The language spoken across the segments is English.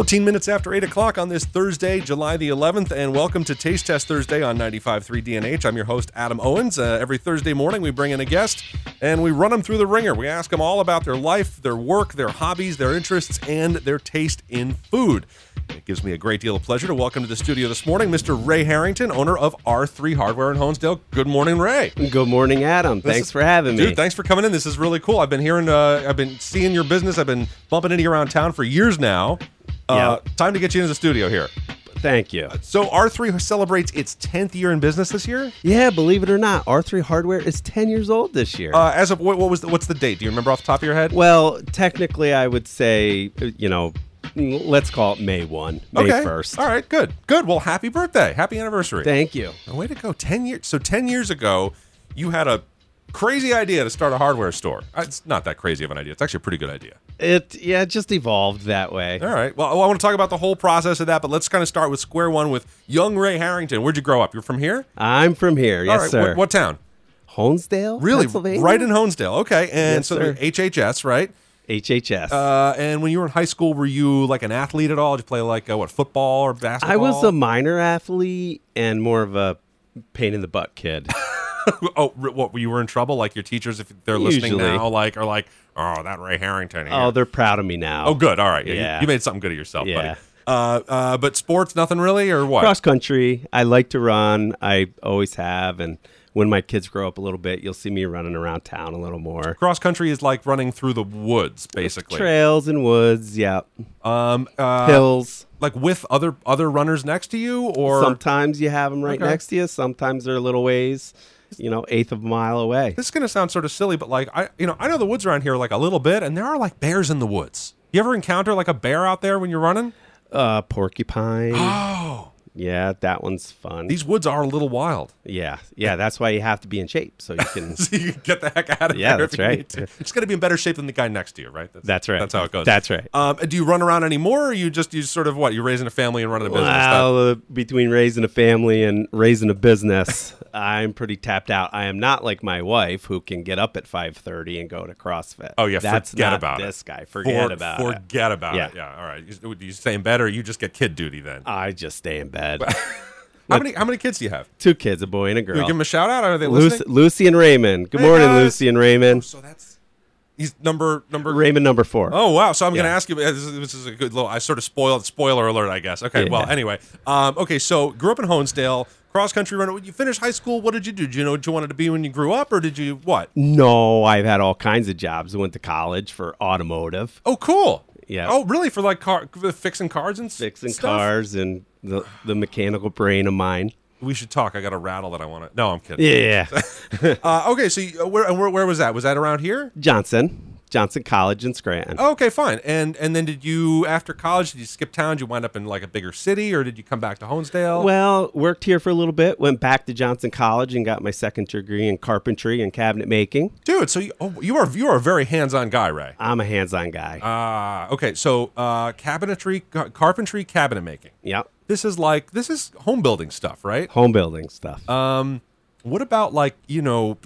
14 minutes after 8 o'clock on this Thursday, July the 11th, and welcome to Taste Test Thursday on 95.3 DNH. I'm your host, Adam Owens. Uh, every Thursday morning, we bring in a guest and we run them through the wringer. We ask them all about their life, their work, their hobbies, their interests, and their taste in food. It gives me a great deal of pleasure to welcome to the studio this morning Mr. Ray Harrington, owner of R3 Hardware in Honesdale. Good morning, Ray. Good morning, Adam. This Thanks is- for having me. Dude, thanks for coming in. This is really cool. I've been hearing, uh, I've been seeing your business. I've been bumping into you around town for years now. Uh, Time to get you into the studio here. Thank you. So R3 celebrates its 10th year in business this year. Yeah, believe it or not, R3 Hardware is 10 years old this year. Uh, as of what, what was the, what's the date? Do you remember off the top of your head? well, technically, I would say, you know, let's call it May 1, May okay. 1st. All right. Good. Good. Well, happy birthday. Happy anniversary. Thank you. Way to go. 10 years. So 10 years ago, you had a crazy idea to start a hardware store. Uh, It's not that crazy of an idea. It's actually a pretty good idea. It, yeah, it just evolved that way. All right. Well, I want to talk about the whole process of that, but let's kind of start with square one with young Ray Harrington. Where'd you grow up? You're from here? I'm from here. Yes, All right. sir. What, what town? Honesdale? Really? Pennsylvania? Right in Honesdale. Okay. And Yes, so sir. HHS, right? HHS. Uh, and when you were in high school, were you like an athlete at all? Did you play like uh, what football or basketball? I was a minor athlete and more of a pain in the butt kid. oh, what? You were in trouble? Like your teachers, if they're listening Usually. now, like are like, oh, that Ray Harrington. Here. oh, they're proud of me now. Oh, good. All right. Yeah. you- Yeah. You, made something good of yourself, Yeah. buddy. Uh, uh, but sports, nothing really, or what? cross country. I like to run. I always have, and when my kids grow up a little bit, you'll see me running around town a little more. Cross country is like running through the woods, basically. Trails and woods, yeah. Um, uh, Hills. like with other other runners next to you, or Sometimes you have them right Okay. next to you. Sometimes they're a little ways, you know, eighth of a mile away. this is gonna sound sort of silly, but like I, you know, I know the woods around here like a little bit, and there are like bears in the woods. You ever encounter like a bear out there when you're running? Uh, porcupine. Oh, yeah, that one's fun. these woods are a little wild. yeah, yeah. That's why you have to be in shape so you can. so you can get the heck out of Yeah, there. that's if you right. to. It's got to be in better shape than the guy next to you, right? That's right. That's how it goes. That's right. Um, do you run around anymore, or you just you sort of what? You're raising a family and running a business. Well, uh, between raising a family and raising a business, I'm pretty tapped out. I am not like my wife, who can get up at 5:30 and go to CrossFit. Oh yeah, that's forget about it. this guy. Forget For- about it. Forget about Yeah. it. Yeah. All right. You, you stay in bed, or you just get kid duty then? I just stay in bed. how many How many kids do you have? Two kids, a boy and a Can you girl. give them a shout out? Are they Lucy, listening? Lucy and Raymond. Good Hey, morning, guys. Lucy and Raymond. Oh, so that's he's number number. Raymond number four. Oh wow! So I'm going to ask you. uh, This is, this is a good little. I sort of spoiled. Spoiler alert, I guess. Okay. Well, anyway. Um, okay. So grew up in Honesdale, cross country runner. When you finished high school, what did you do? Did you know what you wanted to be when you grew up, or did you what? No, I've had all kinds of jobs. I went to college for automotive, Oh, cool. Yeah. Oh, really? For like car fixing cars and fixing stuff? cars, and the the mechanical brain of mine. We should talk. I got a rattle that I want to. No, I'm kidding. Yeah, Uh, okay. So you, uh, where, where where was that? Was that around here? Johnson, Johnson College in Scranton. Okay, fine. And and then did you after college? Did you skip town? Did you wind up in like a bigger city, or did you come back to Honesdale? Well, worked here for a little bit, went back to Johnson College and got my second degree in carpentry and cabinet making. dude. So you, oh, you are you are a very hands-on guy, Ray. I'm a hands-on guy. Ah, okay. So uh, cabinetry, ca- carpentry, cabinet making. yep. This is like this is home building stuff, right? Home building stuff. Um, what about like you know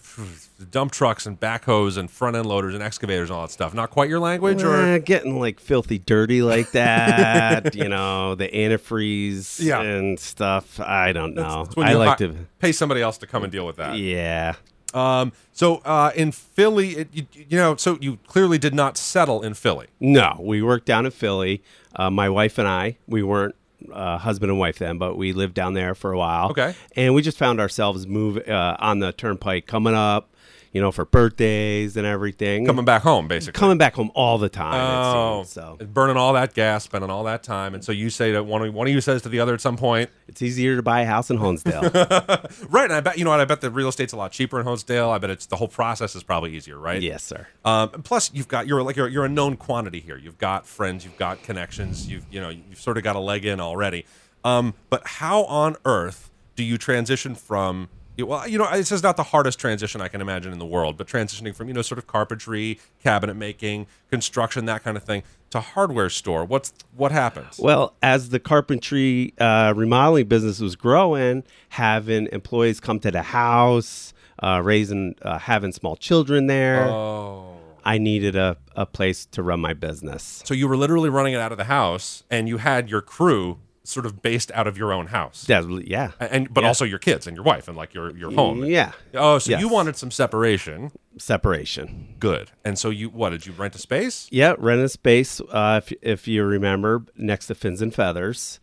dump trucks and backhoes and front end loaders and excavators and all that stuff? Not quite your language, or getting like filthy dirty like that, you know, the antifreeze Yeah. and stuff. I don't know. It's when I like to, pay somebody else to come and deal with that. yeah. Um, so uh, in Philly, it, you, you know, so you clearly did not settle in Philly. No, we worked down in Philly. Uh, my wife and I, we weren't uh, husband and wife then, but we lived down there for a while. Okay. And we just found ourselves move uh, on the turnpike coming up, you know, for birthdays and everything. Coming back home, basically. coming back home all the time. Oh, seems, so burning all that gas, spending all that time, and so you say that one of, one of you says to the other at some point, it's easier to buy a house in Honesdale. right? And I bet you know what? I bet the real estate's a lot cheaper in Honesdale. I bet it's the whole process is probably easier, right? yes, sir. Um, plus, you've got you're like you're, you're a known quantity here. You've got friends, you've got connections. You've you know you've sort of got a leg in already. Um, but how on earth do you transition from? Well, you know, this is not the hardest transition I can imagine in the world, but transitioning from you know sort of carpentry, cabinet making, construction, that kind of thing, to hardware store. What's what happens? Well, as the carpentry uh, remodeling business was growing, having employees come to the house, uh, raising, uh, having small children there, Oh, I needed a, a place to run my business. So you were literally running it out of the house, and you had your crew sort of based out of your own house, Yeah, yeah. and but also your kids and your wife and like your your home. Yeah. Oh, so Yes. you wanted some separation. Separation. Good. And so you what did you rent a space? Yeah, rent a space, uh, if, if you remember, next to Fins and Feathers.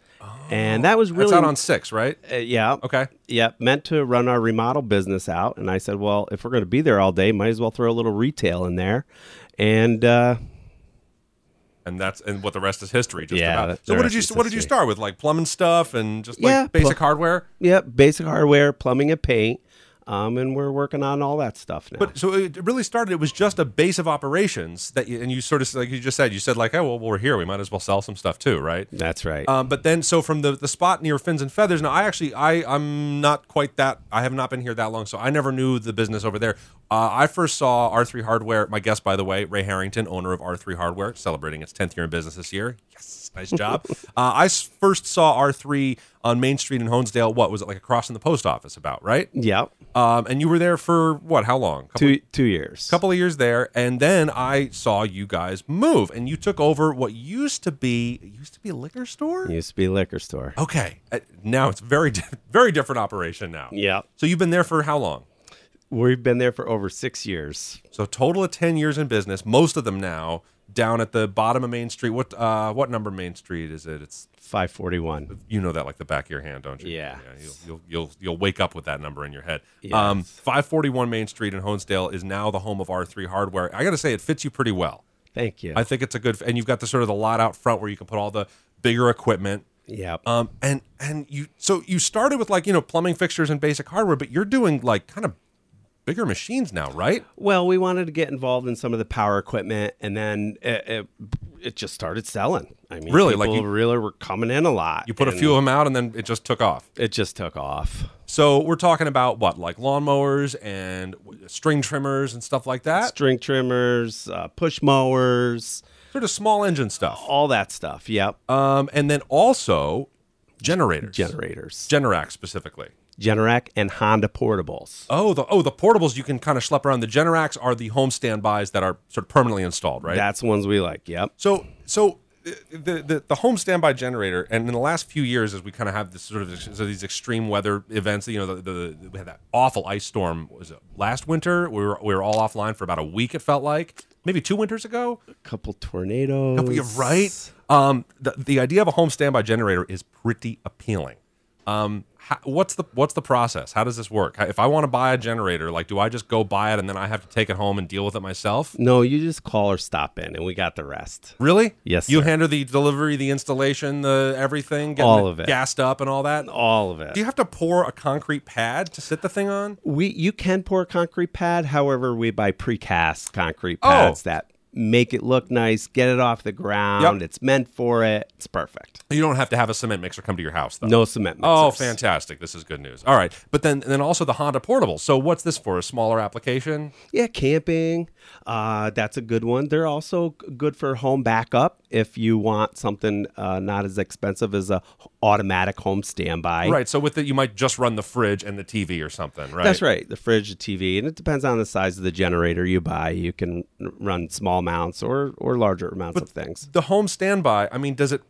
and that was That's really out on six, right? uh, yeah. Okay. Yeah, meant to run our remodel business out. And I said, well, if we're going to be there all day, might as well throw a little retail in there. And uh, And that's and what the rest is history. Just Yeah, about. So what did you what did you start with? Like plumbing stuff and just Yeah, basic pl- hardware. yeah, basic hardware, plumbing and paint. Um, and we're working on all that stuff now. But so it really started. It was just a base of operations that, you, and you sort of like you just said. You said like, oh well, we're here. We might as well sell some stuff too, right? That's right. Um, but then, so from the the spot near Fins and Feathers. Now, I actually, I I'm not quite that. I have not been here that long, so I never knew the business over there. Uh, I first saw R3 Hardware. My guest, by the way, Ray Harrington, owner of R3 Hardware, celebrating its 10th year in business this year. Yes, nice job. uh, I first saw R3 on Main Street in Honesdale. What was it like across from the post office? About right. yeah, Um, and you were there for what? How long? Couple, two two years. couple of years there, and then I saw you guys move, and you took over what used to be used to be a liquor store. Used to be a liquor store. Okay, uh, now it's very di- very different operation now. Yeah, So you've been there for how long? We've been there for over six years. So total of ten years in business. Most of them now down at the bottom of Main Street. What uh, what number Main Street is it? It's Five forty one. you know that like the back of your hand, don't you? Yeah. you'll, you'll you'll you'll wake up with that number in your head. Yes. Um, five forty one Main Street in Honesdale is now the home of R three Hardware. I got to say, it fits you pretty well. Thank you. I think it's a good, and you've got the sort of the lot out front where you can put all the bigger equipment. yeah. Um, and and you so you started with like you know plumbing fixtures and basic hardware, but you're doing like kind of bigger machines now, right? Well, we wanted to get involved in some of the power equipment, and then it, it, it just started selling. I mean, Really? Like people you- really were coming in a lot. You put a few of them out, and then it just took off. It just took off. So we're talking about what, like lawnmowers and string trimmers and stuff like that, String trimmers, uh, push mowers, sort of small engine stuff. all that stuff. Yep. Um, and then also generators, Generators, Generac specifically. Generac, and Honda portables. Oh, the oh the portables you can kind of schlep around. The Generacs are the home standbys that are sort of permanently installed, right? That's the ones we like. Yep. So, so the, the the home standby generator, and in the last few years, as we kind of have this sort of so these extreme weather events, you know, the, the, we had that awful ice storm. Was it last winter? We were we were all offline for about a week. It felt like maybe two winters ago. A couple tornadoes. Couple- You're right. Um, the the idea of a home standby generator is pretty appealing. Um, how, what's the what's the process? How does this work? If I want to buy a generator, like, do I just go buy it and then I have to take it home and deal with it myself? No, you just call or stop in, and we got the rest. Really? Yes, You sir. handle the delivery, the installation, the everything, All of it. gassed up and all that. All of it. Do you have to pour a concrete pad to sit the thing on? We you can pour a concrete pad. However, we buy precast concrete Oh. pads that make it look nice, get it off the ground. Yep. It's meant for it. It's perfect. You don't have to have a cement mixer come to your house, though. No cement. Mixer. Oh, fantastic! This is good news. All right, but then then also the Honda portable. So what's this for? A smaller application? Yeah, camping. Uh, that's a good one. They're also good for home backup if you want something uh, not as expensive as a automatic home standby. Right. So with it, you might just run the fridge and the TV or something, right? That's right. The fridge, the TV, and it depends on the size of the generator you buy. You can run small amounts or or larger amounts of things. The home standby. I mean, does it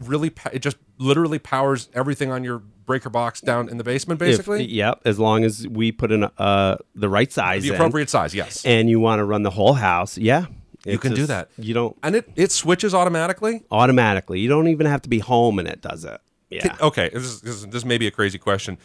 really? It just literally powers everything on your breaker box down in the basement, If- basically. yep. As long as we put in uh, the right size, the in, appropriate size. Yes. and you want to run the whole house, yeah, You can do that. You don't and it it switches automatically. automatically. You don't even have to be home, and it does it. Yeah. Can- okay, this, is, this, this may be a crazy question.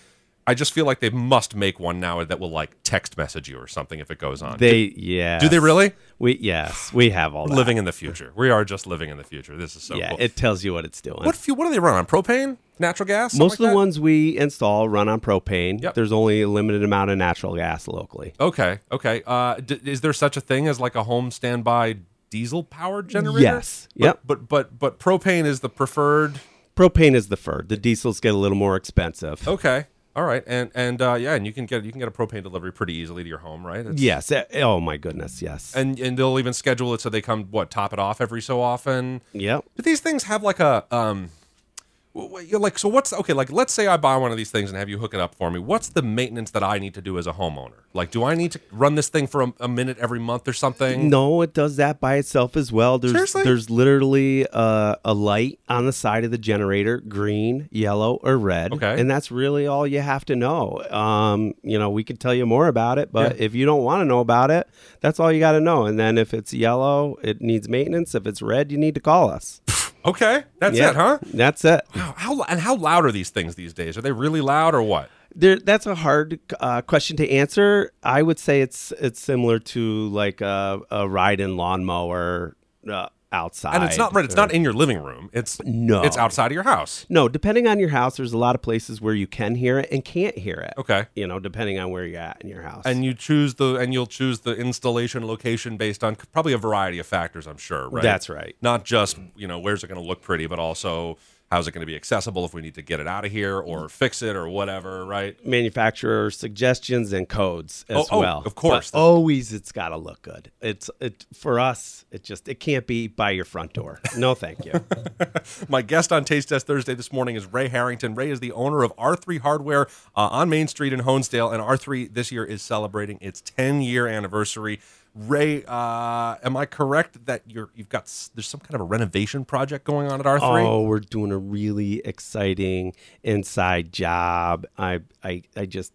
I just feel like they must make one now that will like text message you or something if it goes on. They yeah. do they really? We yes, we have all that. Living in the future. We are just living in the future. This is so yeah, cool. it tells you what it's doing. what fuel? What do they run on? Propane? Natural gas? Most of the that? ones we install run on propane. Yep. There's only a limited amount of natural gas locally. Okay, okay. Uh, d- is there such a thing as like a home standby diesel powered generator? Yes. But, Yep. But but but propane is the preferred. Propane is the preferred. The diesels get a little more expensive. Okay. All right. And and uh, yeah, and you can get you can get a propane delivery pretty easily to your home, right? It's- Yes. eh, Oh my goodness. Yes. And and they'll even schedule it so they come what top it off every so often. yep. Do these things have like a um w- w- you're like so what's okay like let's say i buy one of these things and have you hook it up for me what's the maintenance that i need to do as a homeowner like do i need to run this thing for a, a minute every month or something No, it does that by itself as well. There's Seriously? there's literally uh, a light on the side of the generator, green, yellow, or red. Okay. and that's really all you have to know. Um, you know, we could tell you more about it, but Yeah. if you don't want to know about it, that's all you got to know. And then if it's yellow, it needs maintenance. If it's red, you need to call us. Okay that's Yeah, it huh That's it. Wow, how, and how loud are these things these days are they really loud or what There, that's a hard uh, question to answer. I would say it's it's similar to like a, a ride-in lawnmower uh, outside, and it's not right it's not in your living room it's No. it's outside of your house No, depending on your house, there's a lot of places where you can hear it and can't hear it. okay You know, depending on where you're at in your house. and you choose the and you'll choose the installation location based on probably a variety of factors i'm sure right That's right. not just you know where's it going to look pretty but also how's it going to be accessible if we need to get it out of here or fix it or whatever right manufacturer suggestions and codes as Oh, oh, well. of course. But always it's got to look good. It's it for us. It just it can't be by your front door. No, thank you. my guest on taste test thursday this morning is ray harrington ray is the owner of r3 hardware uh, on main street in honesdale and r3 this year is celebrating its 10 year anniversary ray uh, am i correct that you're you've got there's some kind of a renovation project going on at r3 Oh, we're doing a really exciting inside job. I I I just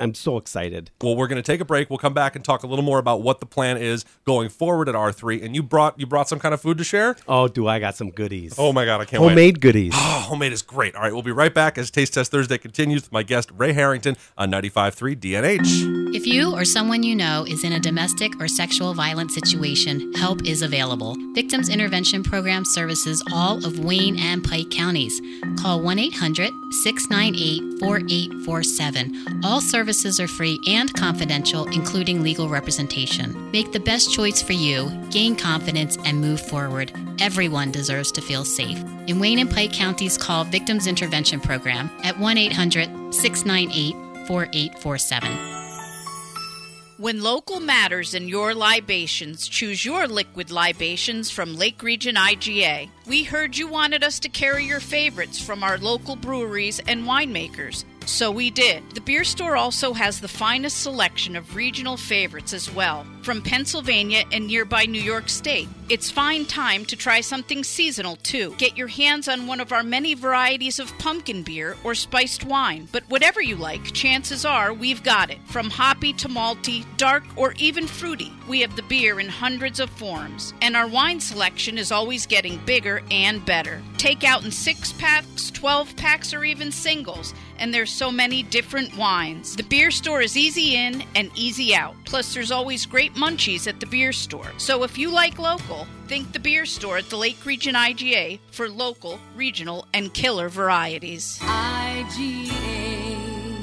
I'm so excited. Well, we're going to take a break. We'll come back and talk a little more about what the plan is going forward at R3. And you brought you brought some kind of food to share. Oh, do I got some goodies? Oh my god, I can't wait. Homemade goodies. Oh, homemade is great. All right, we'll be right back as Taste Test Thursday continues with my guest Ray Harrington on 95.3 DNH. If you or someone you know is in a domestic or sexual violence situation, help is available. Victims Intervention Program services all of Wayne and Pike counties. Call 1 800 698 4847. All services are free and confidential, including legal representation. Make the best choice for you, gain confidence, and move forward. Everyone deserves to feel safe. In Wayne and Pike counties, call Victims Intervention Program at 1 800 698 4847. When local matters in your libations, choose your liquid libations from Lake Region IGA. We heard you wanted us to carry your favorites from our local breweries and winemakers. So we did. The beer store also has the finest selection of regional favorites as well, from Pennsylvania and nearby New York State. It's fine time to try something seasonal too. Get your hands on one of our many varieties of pumpkin beer or spiced wine. But whatever you like, chances are we've got it. From hoppy to malty, dark, or even fruity, we have the beer in hundreds of forms. And our wine selection is always getting bigger and better. Take out in six packs, 12 packs, or even singles. And there's so many different wines. The beer store is easy in and easy out. Plus, there's always great munchies at the beer store. So if you like local, think the beer store at the Lake Region IGA for local, regional, and killer varieties. IGA.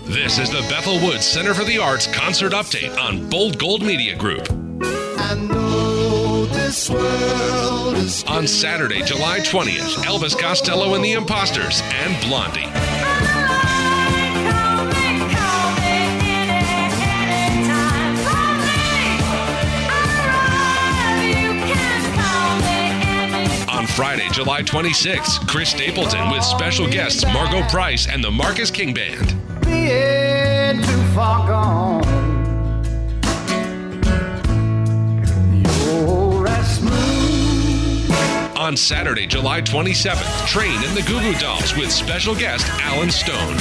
This is the Bethel Woods Center for the Arts concert update on Bold Gold Media Group. I know this world is On Saturday, July 20th, Elvis Costello and the Imposters and Blondie. Friday, July 26th, Chris Stapleton with special guests Margo Price and the Marcus King Band. being too far gone. You're as smooth. On Saturday, July 27th, Train and the Goo Goo Dolls with special guest Allen Stone.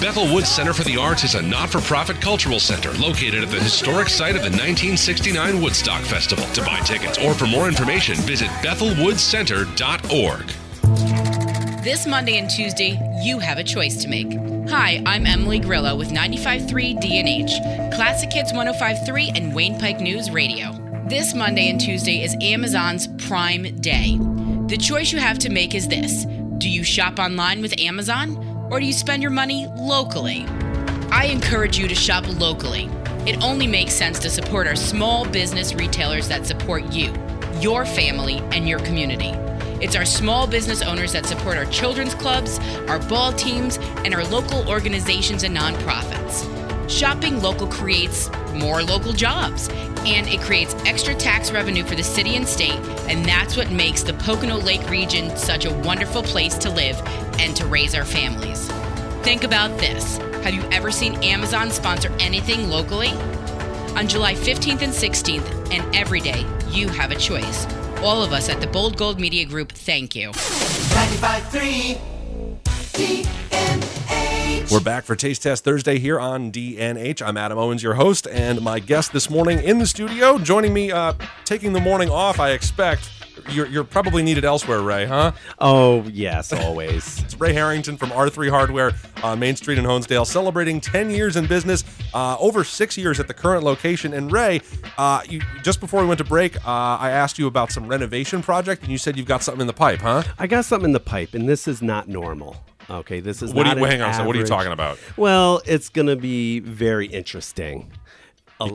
Bethel Woods Center for the Arts is a not for profit cultural center located at the historic site of the 1969 Woodstock Festival. To buy tickets or for more information, visit bethelwoodscenter.org. This Monday and Tuesday, you have a choice to make. Hi, I'm Emily Grillo with 95.3 DNH, Classic Hits 105.3, and Wayne Pike News Radio. This Monday and Tuesday is Amazon's Prime Day. The choice you have to make is this Do you shop online with Amazon, or do you spend your money locally? I encourage you to shop locally. It only makes sense to support our small business retailers that support you, your family, and your community. It's our small business owners that support our children's clubs, our ball teams, and our local organizations and nonprofits. Shopping local creates more local jobs. And it creates extra tax revenue for the city and state. And that's what makes the Pocono Lake region such a wonderful place to live and to raise our families. Think about this Have you ever seen Amazon sponsor anything locally? On July 15th and 16th, and every day, you have a choice. All of us at the Bold Gold Media Group thank you. 95.3 DNH. We're back for Taste Test Thursday here on DNH. I'm Adam Owens, your host, and my guest this morning in the studio, joining me, uh, taking the morning off, I expect. You're, you're probably needed elsewhere, Ray, huh? Oh yes, always. It's Ray Harrington from R3 Hardware on Main Street in Honesdale, celebrating 10 years in business, uh, over six years at the current location. And Ray, uh, you, just before we went to break, uh, I asked you about some renovation project, and you said you've got something in the pipe, huh? I got something in the pipe, and this is not normal. Okay, this is What not you- an hang on a second, what are you average- talking about? Well, it's going to be very interesting.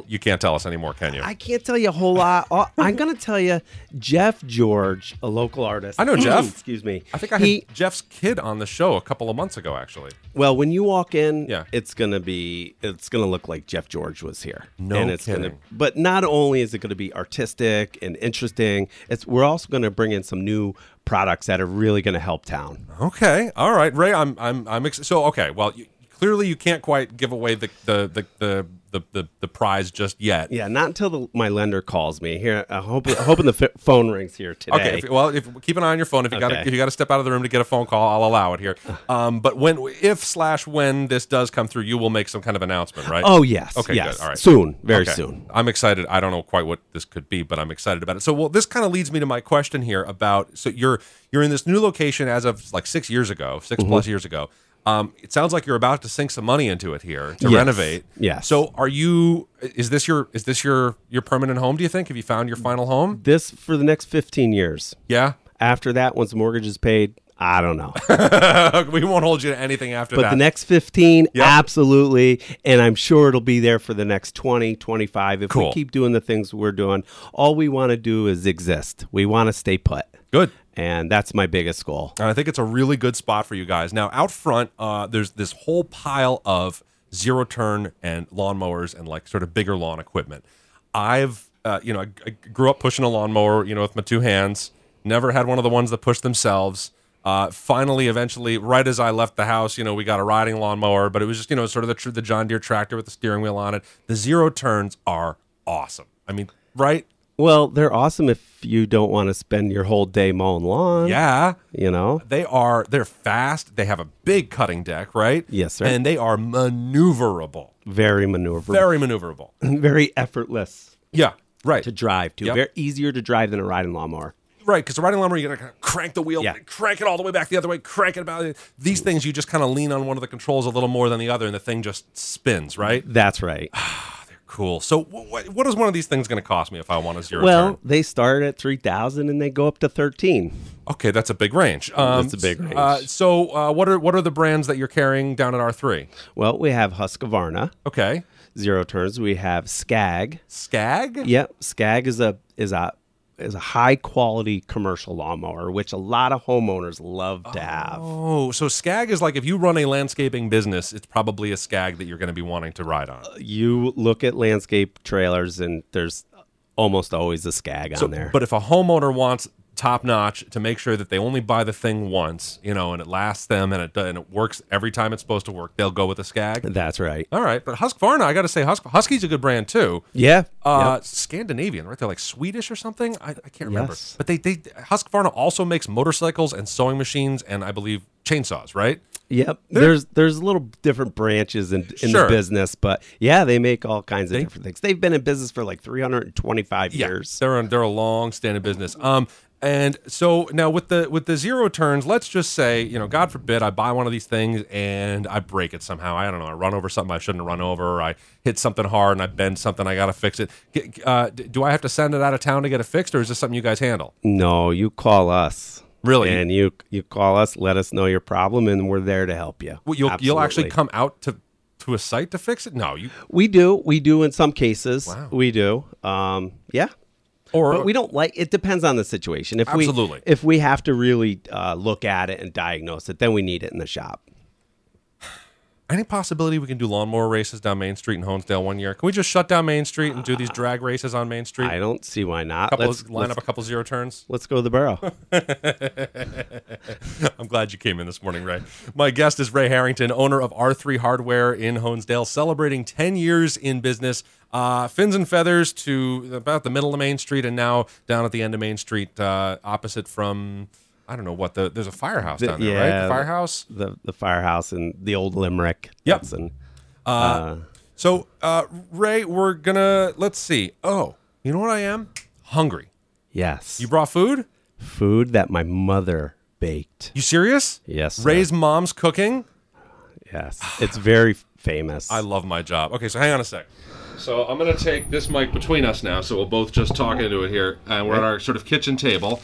You can't tell us anymore, can you? I can't tell you a whole lot. I'm going to tell you, Jeff George, a local artist. I know Jeff. Excuse me. I think I He- had Jeff's kid on the show a couple of months ago, actually. Well, when you walk in, Yeah. it's gonna be it's gonna look like Jeff George was here. No and it's Gonna, kidding. but not only is it gonna be artistic and interesting, it's we're also gonna bring in some new products that are really gonna help town. Okay, all right, Ray. I'm I'm I'm ex- so okay. Well, you, clearly you can't quite give away the the the the the, the, the prize just yet. Yeah, not until the, my lender calls me. Here, I hope hoping the f- phone rings here today. Okay. If, well, if keep an eye on your phone. If you got Okay. if you got to step out of the room to get a phone call, I'll allow it here. Um, but when if slash when this does come through, you will make some kind of announcement, right? oh yes, Okay, yes. good. All right. soon, very Okay. soon. I'm excited. I don't know quite what this could be, but I'm excited about it. So, well, this kind of leads me to my question here about so you're you're in this new location as of like six years ago, 6 Mm-hmm. plus years ago. Um, it sounds like you're about to sink some money into it here to Yes. renovate. Yeah. So, are you? Is this your? Is this your your permanent home? Do you think? Have you found your final home? This for the next 15 years. Yeah. After that, once the mortgage is paid, I don't know. we won't hold you to anything after But that. the next 15, Yep. absolutely. And I'm sure it'll be there for the next 20, 25. If Cool. we keep doing the things we're doing, all we want to do is exist. We want to stay put. Good. And that's my biggest goal. And I think it's a really good spot for you guys. Now, out front, uh, there's this whole pile of zero turn and lawnmowers and like sort of bigger lawn equipment. I've, uh, you know, I, I grew up pushing a lawnmower, you know, with my two hands. Never had one of the ones that push themselves. Uh, finally, eventually, right as I left the house, you know, we got a riding lawnmower, but it was just, you know, sort of the, the John Deere tractor with the steering wheel on it. The zero turns are awesome. I mean, right? Well, they're awesome if you don't want to spend your whole day mowing lawn. Yeah. You know? They are they're fast. They have a big cutting deck, right? Yes, sir. And they are maneuverable. Very maneuverable. Very maneuverable. Very effortless Yeah, right. to drive, to. Yep. Very easier to drive than a riding lawnmower. Right, because the riding lawnmower, you gotta kind of crank the wheel, Yeah. crank it all the way back the other way, crank it about. These things, you just kind of lean on one of the controls a little more than the other, and the thing just spins. Right. That's right. Cool. So, what, what is one of these things going to cost me if I want a zero well, turn? they start at 3000 and they go up to 13 Okay, that's a big range. Um, That's a big range. Uh, so, uh, what are what are the brands that you're carrying down at R three? Well, we have Husqvarna. Okay, zero turns. We have Scag. Scag. Yep, Scag is a is a is a high quality commercial lawnmower, which a lot of homeowners love to have. Oh, so Scag is like if you run a landscaping business, it's probably a Scag that you're going to be wanting to ride on. Uh, you look at landscape trailers, and there's almost always a Scag So, on there. But if a homeowner wants top notch to make sure that they only buy the thing once, you know, and it lasts them and it and it works every time it's supposed to work, they'll go with a Scag. That's right. All right, but Husqvarna, I got to say, Hus- Husky's a good brand too. Yeah. Uh, Yep. Scandinavian, right? They're like Swedish or something. I, I can't remember. Yes. But they, they Husqvarna also makes motorcycles and sewing machines and I believe chainsaws, right? Yep. There's there's little different branches in, in Sure. the business, but yeah, they make all kinds of They- different things. They've been in business for like 325 years. They're a, they're a long standing business. Um, and so now with the with the zero turns, let's just say, you know, God forbid, I buy one of these things and I break it somehow. I don't know. I run over something I shouldn't have run over. Or I hit something hard and I bend something. I got to fix it. Uh, do I have to send it out of town to get it fixed, or is this something you guys handle? No, you call us. Really? And you you call us, let us know your problem, and we're there to help you. Well, you'll you'll actually come out to to a site to fix it? No, you We do. We do in some cases. Wow. We do. Um, yeah. Or But we don't like it depends on the situation. If Absolutely. we if we have to really uh, look at it and diagnose it, then we need it in the shop. Any possibility we can do lawnmower races down Main Street in Honesdale one year? Can we just shut down Main Street and do these drag races on Main Street? I don't see why not. couple let's, line let's, up a couple zero turns. let's go to the barrel. I'm glad you came in this morning, Ray. My guest is Ray Harrington, owner of R3 Hardware in Honesdale, celebrating 10 years in business. Uh, fins and feathers to about the middle of Main Street, and now down at the end of Main Street, uh, opposite from I don't know what the there's a firehouse down there, right? The firehouse. the the firehouse and the old Limerick. Yep. That's in- So, uh, Ray, we're gonna let's see. Oh, you know what I am? Hungry. yes. You brought food? food that my mother baked. You serious? Yes, sir. Ray's mom's cooking. Yes. It's very famous. I love my job. Okay, so hang on a sec. So I'm gonna take this mic between us now, so we'll both just talk into it here, and we're at our sort of kitchen table.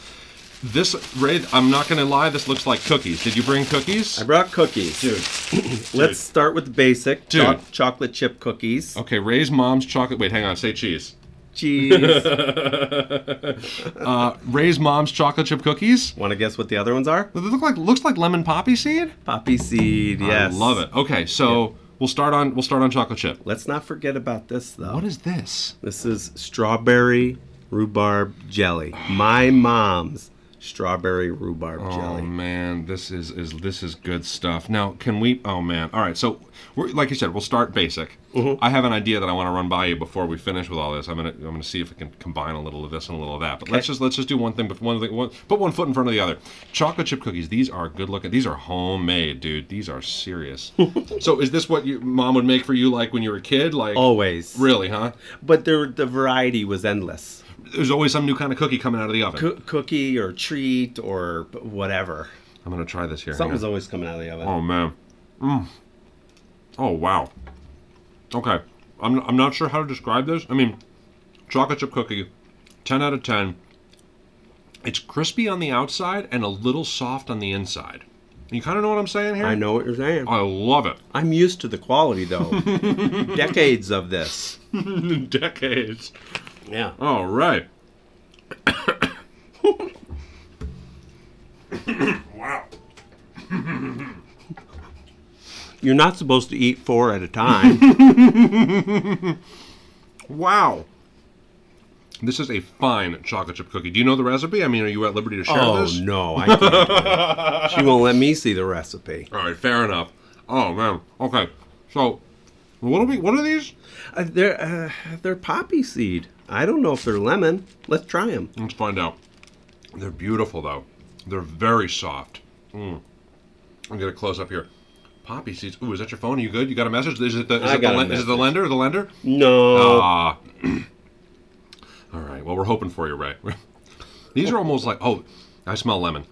This Ray, I'm not gonna lie, this looks like cookies. Did you bring cookies? I brought cookies. Dude. Let's start with the basic Dude. choc- chocolate chip cookies. Okay, Ray's mom's chocolate. Wait, hang on. Say cheese. Cheese. Uh, Ray's mom's chocolate chip cookies. Want to guess what the other ones are? They look like looks like lemon poppy seed. Poppy seed. Yes. I love it. Okay, so we'll start on we'll start on chocolate chip. Let's not forget about this though. What is this? This is strawberry rhubarb jelly. My mom's strawberry rhubarb Oh jelly. Oh man, this is is this is good stuff. Now, can we? Oh man, all right. So, we're, like you said, we'll start basic. Mm-hmm. I have an idea that I want to run by you before we finish with all this. I'm gonna I'm gonna see if we can combine a little of this and a little of that. But let's just let's just do one thing. But one thing, one, put one foot in front of the other. Chocolate chip cookies. These are good looking. These are homemade, dude. These are serious. so, is this what your mom would make for you, like when you were a kid? Like Always. Really, huh? But there, the variety was endless. There's always some new kind of cookie coming out of the oven. Co- cookie or treat or whatever. I'm gonna try this here. Something's always coming out of the oven. Oh man. Mm. Oh wow. Okay. I'm I'm not sure how to describe this. I mean, chocolate chip cookie, 10 out of 10. It's crispy on the outside and a little soft on the inside. You kind of know what I'm saying here? I know what you're saying. I love it. I'm used to the quality though. Decades of this. Decades. Yeah. All right. wow. You're not supposed to eat four at a time. Wow. This is a fine chocolate chip cookie. Do you know the recipe? I mean, are you at liberty to share oh this? Oh no, I can't. she won't let me see the recipe. All right, fair enough. Oh man. Okay. So, what are we? What are these? Uh, they're uh, they're poppy seed. I don't know if they're lemon. Let's try them. Let's find out. They're beautiful though. They're very soft. Mm. I'm gonna close up here. Poppy seeds. Ooh, is that your phone? Are you good? You got a message? Is it the? Is, it, the, is it the lender? The lender? No. Ah. All right. Well, we're hoping for you, Ray. These are almost like. Oh, I smell lemon.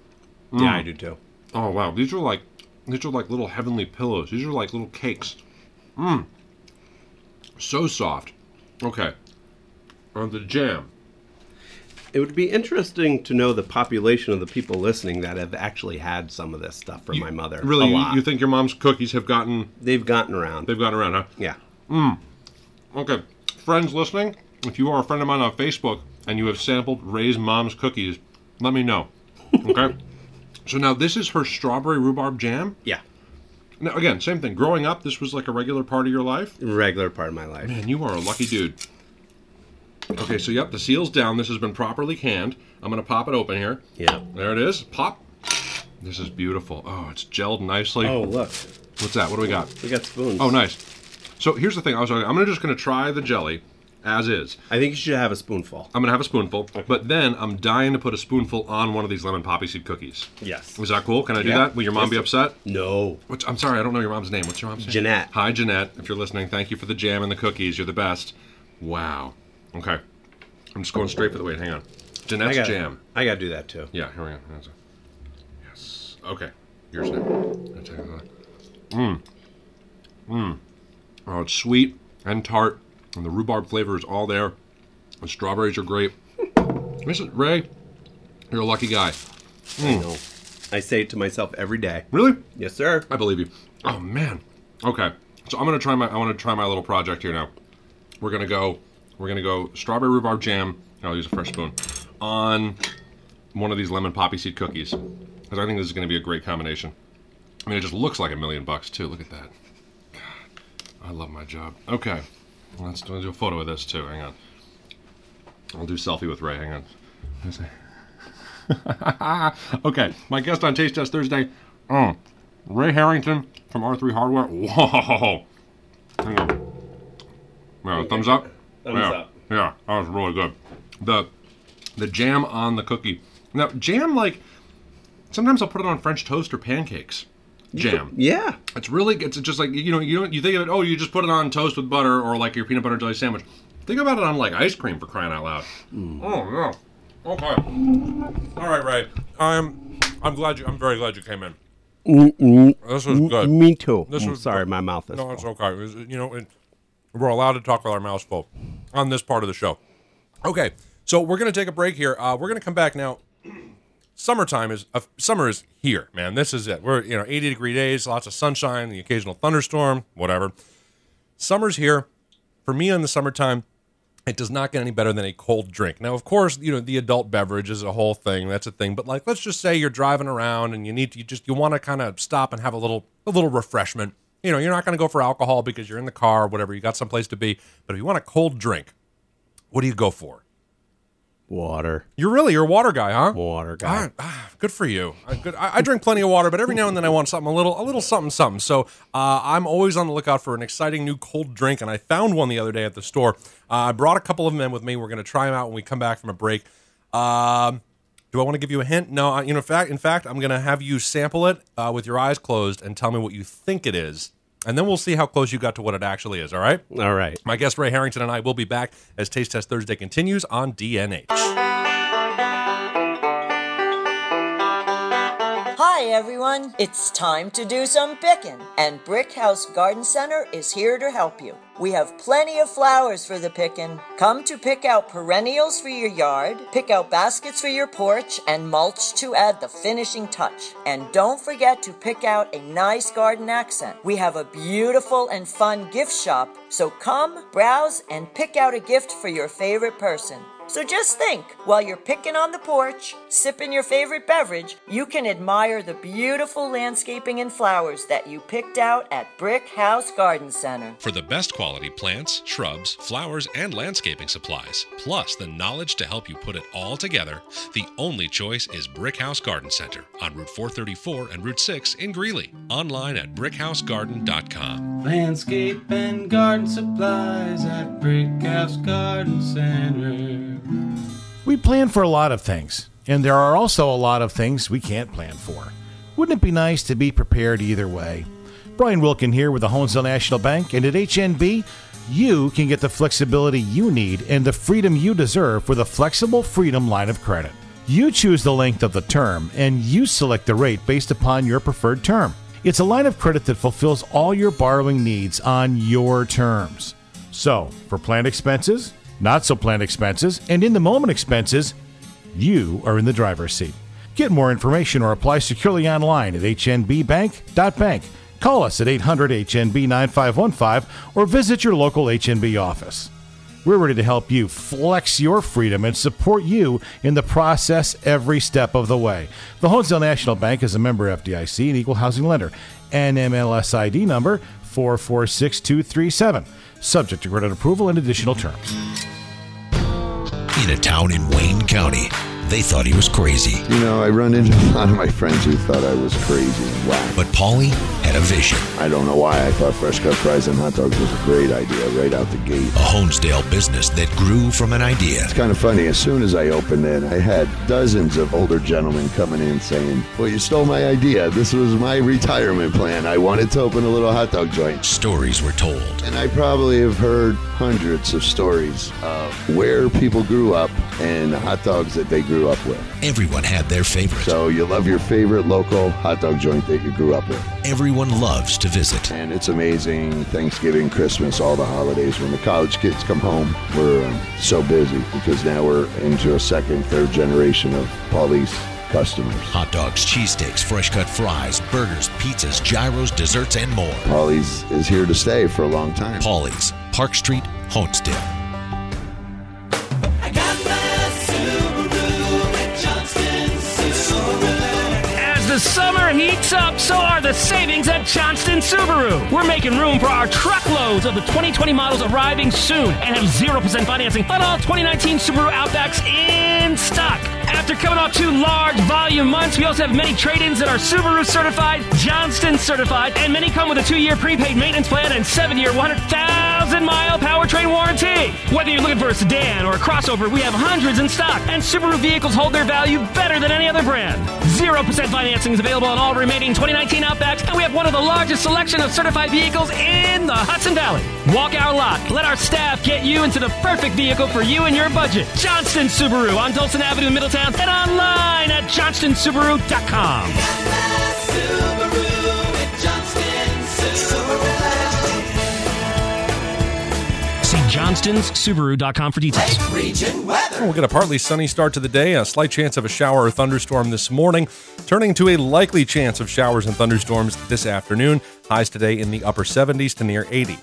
Yeah, I do too. Oh wow, these are like these are like little heavenly pillows. These are like little cakes. Mmm. So soft. Okay. On the jam. It would be interesting to know the population of the people listening that have actually had some of this stuff from my mother. Really, a you, lot. you think your mom's cookies have gotten they've gotten around? they've gotten around, huh? yeah. Mm. Okay. Friends listening, if you are a friend of mine on Facebook and you have sampled Ray's mom's cookies, let me know. Okay? so now this is her strawberry rhubarb jam. Yeah. Now again, same thing. Growing up, this was like a regular part of your life. Regular part of my life. Man, you are a lucky dude. Okay, so yep, the seal's down. This has been properly canned. I'm gonna pop it open here. Yeah. There it is. Pop. This is beautiful. Oh, it's gelled nicely. Oh, look. What's that? What do we got? We got spoons. Oh, nice. So here's the thing. I was. I'm gonna just gonna try the jelly, as is. I think you should have a spoonful. I'm gonna have a spoonful, but then I'm dying to put a spoonful on one of these lemon poppy seed cookies. Yes. Is that cool? Can I do Yeah. that? Will your mom Yes, be upset? No. What's, I'm sorry, I don't know your mom's name. What's your mom's name? Jeanette. Hi, Jeanette. If you're listening, thank you for the jam and the cookies. You're the best. Wow. Okay. I'm just going straight for the weight. Hang on. I Jeanette's got jam. I got to do that too. Yeah, here we go. Yes. Okay. Yours now. Mmm. Mmm. Oh, it's sweet and tart, and the rhubarb flavor is all there. The strawberries are great. Listen, Ray, you're a lucky guy. I mmm. know. I say it to myself every day. Really? Yes, sir. I believe you. Oh man. Okay. So I'm gonna try my I want to try my little project here now. We're gonna go. We're gonna go strawberry rhubarb jam. I'll use a fresh spoon on one of these lemon poppy seed cookies because I think this is gonna be a great combination. I mean, it just looks like a million bucks too. Look at that. God, I love my job. Okay, let's do a photo of this too. Hang on. I'll do selfie with Ray. Hang on. Okay, my guest on Taste Test Thursday, oh, Ray Harrington from R3 Hardware. Whoa! Hang on. Yeah, thumbs up. Thumbs yeah. up. Yeah, that was really good. The the jam on the cookie. Now, jam like sometimes I'll put it on French toast or pancakes. Jam. Yeah. It's really it's just like you know you don't you think of it oh you just put it on toast with butter or like your peanut butter jelly sandwich. Think about it on like ice cream for crying out loud. Oh yeah. Okay. All right, Ray. I'm I'm glad you I'm very glad you came in. This was good. Me too. This Mm, was sorry, good. my mouth is No, full. it's okay. It was- you know, it, we're allowed to talk with our mouths full on this part of the show. Okay, so we're gonna take a break here. Uh, we're gonna come back now. Summertime is uh, summer is here, man. This is it. We're you know 80 degree days, lots of sunshine, the occasional thunderstorm, whatever. Summer's here. For me, in the summertime, it does not get any better than a cold drink. Now, of course, you know the adult beverage is a whole thing. That's a thing. But like, let's just say you're driving around and you need to, you just you want to kind of stop and have a little a little refreshment. You know, you're not going to go for alcohol because you're in the car or whatever. You got someplace to be. But if you want a cold drink, what do you go for? Water. You're really you're a water guy, huh? Water guy. Ah, ah, good for you. I, good. I, I drink plenty of water, but every now and then I want something a little, a little something, something. So uh, I'm always on the lookout for an exciting new cold drink, and I found one the other day at the store. Uh, I brought a couple of them with me. We're going to try them out when we come back from a break. Um, do I want to give you a hint? No. I- You know, in fact, in fact, I'm going to have you sample it uh, with your eyes closed and tell me what you think it is, and then we'll see how close you got to what it actually is. All right. All right. My guest Ray Harrington and I will be back as Taste Test Thursday continues on DNH. Everyone, it's time to do some picking, and Brick House Garden Center is here to help you. We have plenty of flowers for the picking. Come to pick out perennials for your yard, pick out baskets for your porch, and mulch to add the finishing touch. And don't forget to pick out a nice garden accent. We have a beautiful and fun gift shop, so come, browse, and pick out a gift for your favorite person. So just think, while you're picking on the porch, sipping your favorite beverage, you can admire the beautiful landscaping and flowers that you picked out at Brick House Garden Center. For the best quality plants, shrubs, flowers, and landscaping supplies, plus the knowledge to help you put it all together, the only choice is Brickhouse Garden Center on Route 434 and Route 6 in Greeley. Online at brickhousegarden.com. Landscape and garden supplies at Brick House Garden Center. We plan for a lot of things, and there are also a lot of things we can't plan for. Wouldn't it be nice to be prepared either way? Brian Wilkin here with the Honesdale National Bank, and at HNB, you can get the flexibility you need and the freedom you deserve with a flexible Freedom line of credit. You choose the length of the term, and you select the rate based upon your preferred term. It's a line of credit that fulfills all your borrowing needs on your terms. So, for planned expenses, not so planned expenses, and in the moment expenses, you are in the driver's seat. Get more information or apply securely online at hnbbank.bank. Call us at 800 HNB 9515 or visit your local HNB office. We're ready to help you flex your freedom and support you in the process every step of the way. The Honesdale National Bank is a member FDIC and equal housing lender. NMLS ID number 446237. Subject to credit approval and additional terms. In a town in Wayne County, they thought he was crazy. You know, I run into a lot of my friends who thought I was crazy and whack. But Paulie had a vision. I don't know why I thought fresh cut fries and hot dogs was a great idea right out the gate. A Honesdale business that grew from an idea. It's kind of funny. As soon as I opened it, I had dozens of older gentlemen coming in saying, Well, you stole my idea. This was my retirement plan. I wanted to open a little hot dog joint. Stories were told. And I probably have heard hundreds of stories of where people grew up and the hot dogs that they grew up with. Everyone had their favorite. So you love your favorite local hot dog joint that you grew up with. Everyone loves to visit. And it's amazing. Thanksgiving, Christmas, all the holidays. When the college kids come home, we're um, so busy because now we're into a second, third generation of Paulie's customers. Hot dogs, cheesesteaks, fresh cut fries, burgers, pizzas, gyros, desserts, and more. Paulie's is here to stay for a long time. Paulie's, Park Street, Honesdale. Hikes up, so are the savings at Johnston Subaru. We're making room for our truckloads of the 2020 models arriving soon and have 0% financing on all 2019 Subaru Outbacks in stock. After coming off two large volume months, we also have many trade-ins that are Subaru certified, Johnston certified, and many come with a two-year prepaid maintenance plan and seven-year, 100,000 mile powertrain warranty. Whether you're looking for a sedan or a crossover, we have hundreds in stock, and Subaru vehicles hold their value better than any other brand. 0% financing is available on all remaining 2019 Outbacks, and we have one of the largest selection of certified vehicles in the Hudson Valley. Walk our lot. Let our staff get you into the perfect vehicle for you and your budget. Johnston Subaru on Dolson Avenue, Middletown, and online at johnstonsubaru.com. See johnstonsubaru.com for details. Region weather. We'll get a partly sunny start to the day, a slight chance of a shower or thunderstorm this morning, turning to a likely chance of showers and thunderstorms this afternoon. Highs today in the upper 70s to near 80.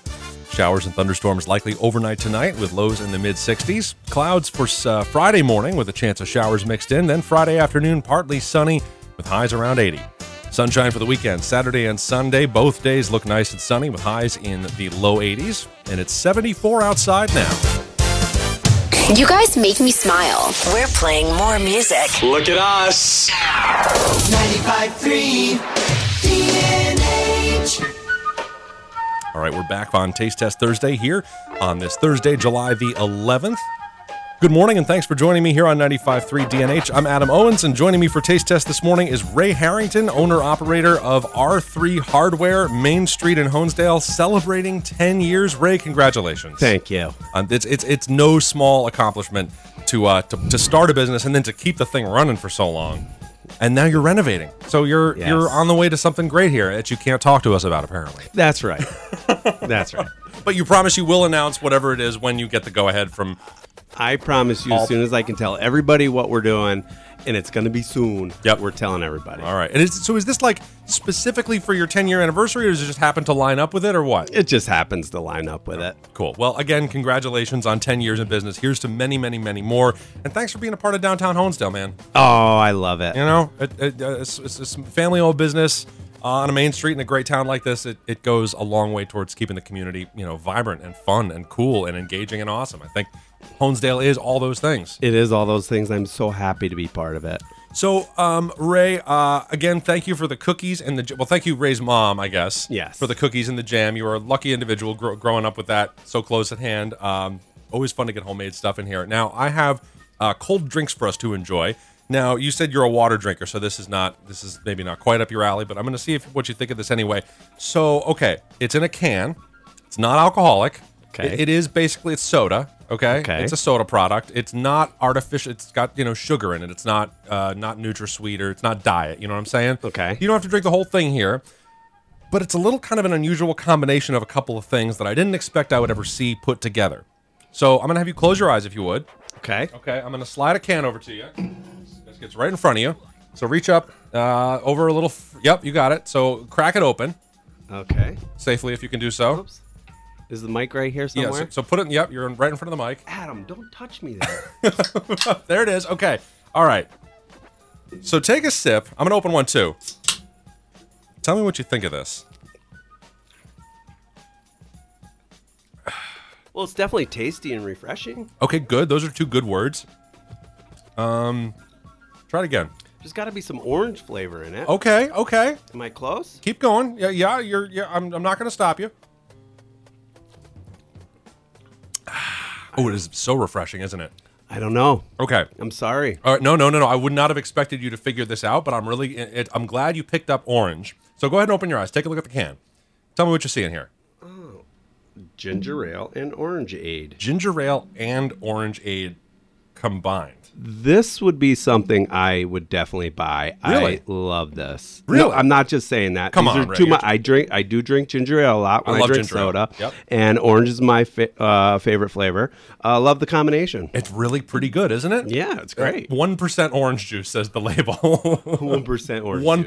Showers and thunderstorms likely overnight tonight with lows in the mid 60s. Clouds for uh, Friday morning with a chance of showers mixed in. Then Friday afternoon, partly sunny with highs around 80. Sunshine for the weekend. Saturday and Sunday, both days look nice and sunny with highs in the low 80s. And it's 74 outside now. You guys make me smile. We're playing more music. Look at us. 95.3 DNH. All right, we're back on Taste Test Thursday here on this Thursday, July the 11th. Good morning, and thanks for joining me here on 95.3 DNH. I'm Adam Owens, and joining me for Taste Test this morning is Ray Harrington, owner operator of R3 Hardware, Main Street in Honesdale, celebrating 10 years. Ray, congratulations! Thank you. Um, it's it's it's no small accomplishment to uh to, to start a business and then to keep the thing running for so long. And now you're renovating, so you're Yes. you're on the way to something great here that you can't talk to us about apparently. That's right. That's right. But you promise you will announce whatever it is when you get the go ahead from. I promise you, as soon as I can tell everybody what we're doing, and it's going to be soon. Yep. we're telling everybody. All right, and is, so is this like specifically for your 10 year anniversary, or does it just happen to line up with it, or what? It just happens to line up with it. Cool. Well, again, congratulations on 10 years in business. Here's to many, many, many more, and thanks for being a part of downtown Honesdale, man. Oh, I love it. You know, it, it, uh, it's, it's a family-owned business uh, on a main street in a great town like this. It, it goes a long way towards keeping the community, you know, vibrant and fun and cool and engaging and awesome. I think Honesdale is all those things. It is all those things. I'm so happy to be part of it. So, um, Ray, uh, again, thank you for the cookies and the well, thank you, Ray's mom, I guess. Yes. For the cookies and the jam. You were a lucky individual gro- growing up with that so close at hand. Um, always fun to get homemade stuff in here. Now, I have uh, cold drinks for us to enjoy. Now, you said you're a water drinker, so this is not this is maybe not quite up your alley, but I'm going to see if what you think of this anyway. So, okay, it's in a can. It's not alcoholic. Okay. It- it is basically it's soda. Okay. Okay. It's a soda product. It's not artificial. It's got you know sugar in it. It's not uh, not NutraSweet or it's not diet. You know what I'm saying? Okay. You don't have to drink the whole thing here, but it's a little kind of an unusual combination of a couple of things that I didn't expect I would ever see put together. So I'm gonna have you close your eyes if you would. Okay. Okay. I'm gonna slide a can over to you. Gets right in front of you. So reach up uh, over a little. F- yep, you got it. So crack it open Okay. safely if you can do so. Oops. Is the mic right here Yeah. somewhere? So, so put it. Yep. You're in- right in front of the mic. Adam, don't touch me there. there it is. Okay. All right. So take a sip. I'm gonna open one too. Tell me what you think of this. well, it's definitely tasty and refreshing. Okay, good. Those are two good words. Um, try it again. There's got to be some orange flavor in it. Okay, okay. Am I close? Keep going. Yeah, yeah. You're. Yeah. I'm. I'm not gonna stop you. Oh, it is so refreshing, isn't it? I don't know. Okay. I'm sorry. All right. No, no, no, no. I would not have expected you to figure this out, but I'm really. It, I'm glad you picked up orange. So go ahead and open your eyes. Take a look at the can. Tell me what you're seeing here. Oh, ginger ale and orangeade. Ginger ale and orangeade combined. This would be something I would definitely buy. Really? I love this. Really? No, I'm not just saying that. Come These on, Ray, too much. I drink. I do drink ginger ale a lot when I I, drink soda. Yep. And orange is my fa- uh, favorite flavor. Uh, love the combination. It's really pretty good, isn't it? Yeah, it's great. One percent orange juice says the label. One percent orange. One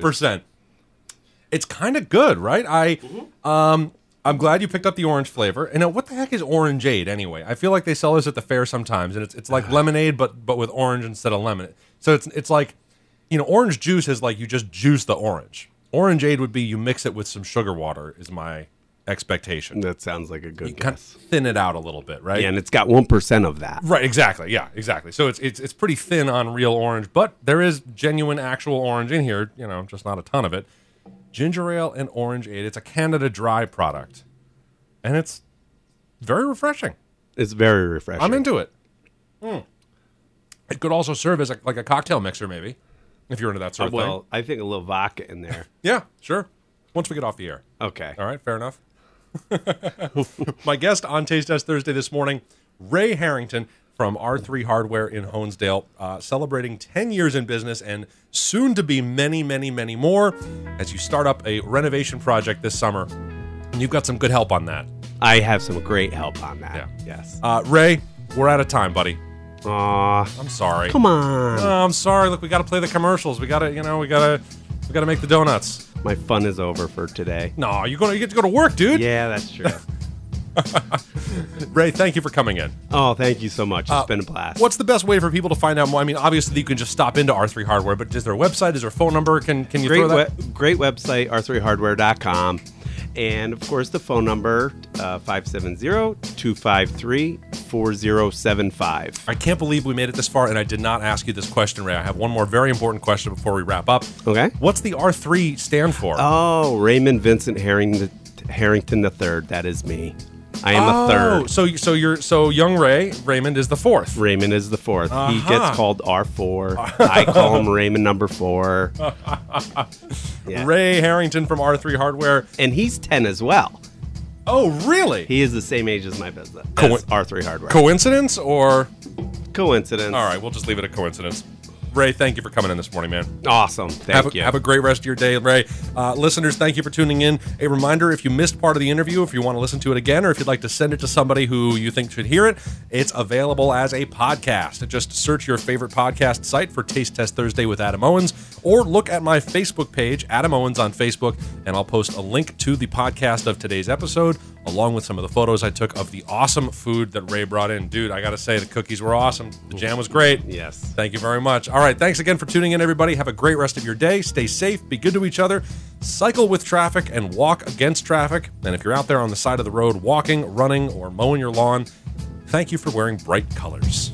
It's kind of good, right? I, Mm-hmm. um, I'm glad you picked up the orange flavor. And now, what the heck is orangeade anyway? I feel like they sell this at the fair sometimes, and it's it's like uh-huh. lemonade, but but with orange instead of lemon. So it's it's like, you know, orange juice is like you just juice the orange. Orangeade would be you mix it with some sugar water. Is my expectation. That sounds like a good You kind of thin it out a little bit, right? Yeah, and it's got one percent of that. Right, exactly. Yeah, exactly. So it's it's it's pretty thin on real orange, but there is genuine actual orange in here, you know, just not a ton of it. Ginger ale and orangeade. It's a Canada dry product. And it's very refreshing. It's very refreshing. I'm into it. Mm. It could also serve as a, like a cocktail mixer maybe, if you're into that sort Uh, of well, thing. Well, I think a little vodka in there. Yeah, sure. Once we get off the air. Okay. All right, fair enough. My guest on Taste Test Thursday this morning, Ray Harrington from R3 Hardware in Honesdale, uh, celebrating 10 years in business and soon to be many, many, many more as you start up a renovation project this summer. And you've got some good help on that. I have some great help on that. Yeah. Yes. Uh, Ray, we're out of time, buddy. Aw. I'm sorry. Come on. Oh, I'm sorry. Look, we got to play the commercials. We got to, you know, we got to, we got to make the donuts. My fun is over for today. No, you going to you get to go to work, dude. Yeah, that's true. Ray, thank you for coming in. oh, thank you so much. It's Uh, been a blast. What's the best way for people to find out more? I mean, obviously you can just stop into R3 Hardware, but is there a website? Is there a phone number? Can can you great, throw that? we- great website, r3hardware.com. And of course, the phone number, uh, 570 253 4075. I can't believe we made it this far, and I did not ask you this question, Ray. I have one more very important question before we wrap up. Okay. What's the R3 stand for? Oh, Raymond Vincent Harrington, Harrington III. That is me. I am Oh, the third. So so you're so young Ray Raymond is the fourth. Raymond is the 4th He Uh-huh. gets called R4. I call him Raymond number four. Yeah. Ray Harrington from R3 Hardware. And he's 10 as well. Oh, really? He is the same age as my business. Co- R3 Hardware. Coincidence or Coincidence. All right, we'll just leave it a coincidence. Ray, thank you for coming in this morning, man. Awesome. Thank have a, you. Have a great rest of your day, Ray. Uh, listeners, thank you for tuning in. A reminder if you missed part of the interview, if you want to listen to it again, or if you'd like to send it to somebody who you think should hear it, it's available as a podcast. Just search your favorite podcast site for Taste Test Thursday with Adam Owens, or look at my Facebook page, Adam Owens on Facebook, and I'll post a link to the podcast of today's episode, along with some of the photos I took of the awesome food that Ray brought in. Dude, I got to say, the cookies were awesome. The jam was great. Yes. Thank you very much. All right. Thanks again for tuning in, everybody. Have a great rest of your day. Stay safe. Be good to each other. Cycle with traffic and walk against traffic. And if you're out there on the side of the road walking, running, or mowing your lawn, thank you for wearing bright colors.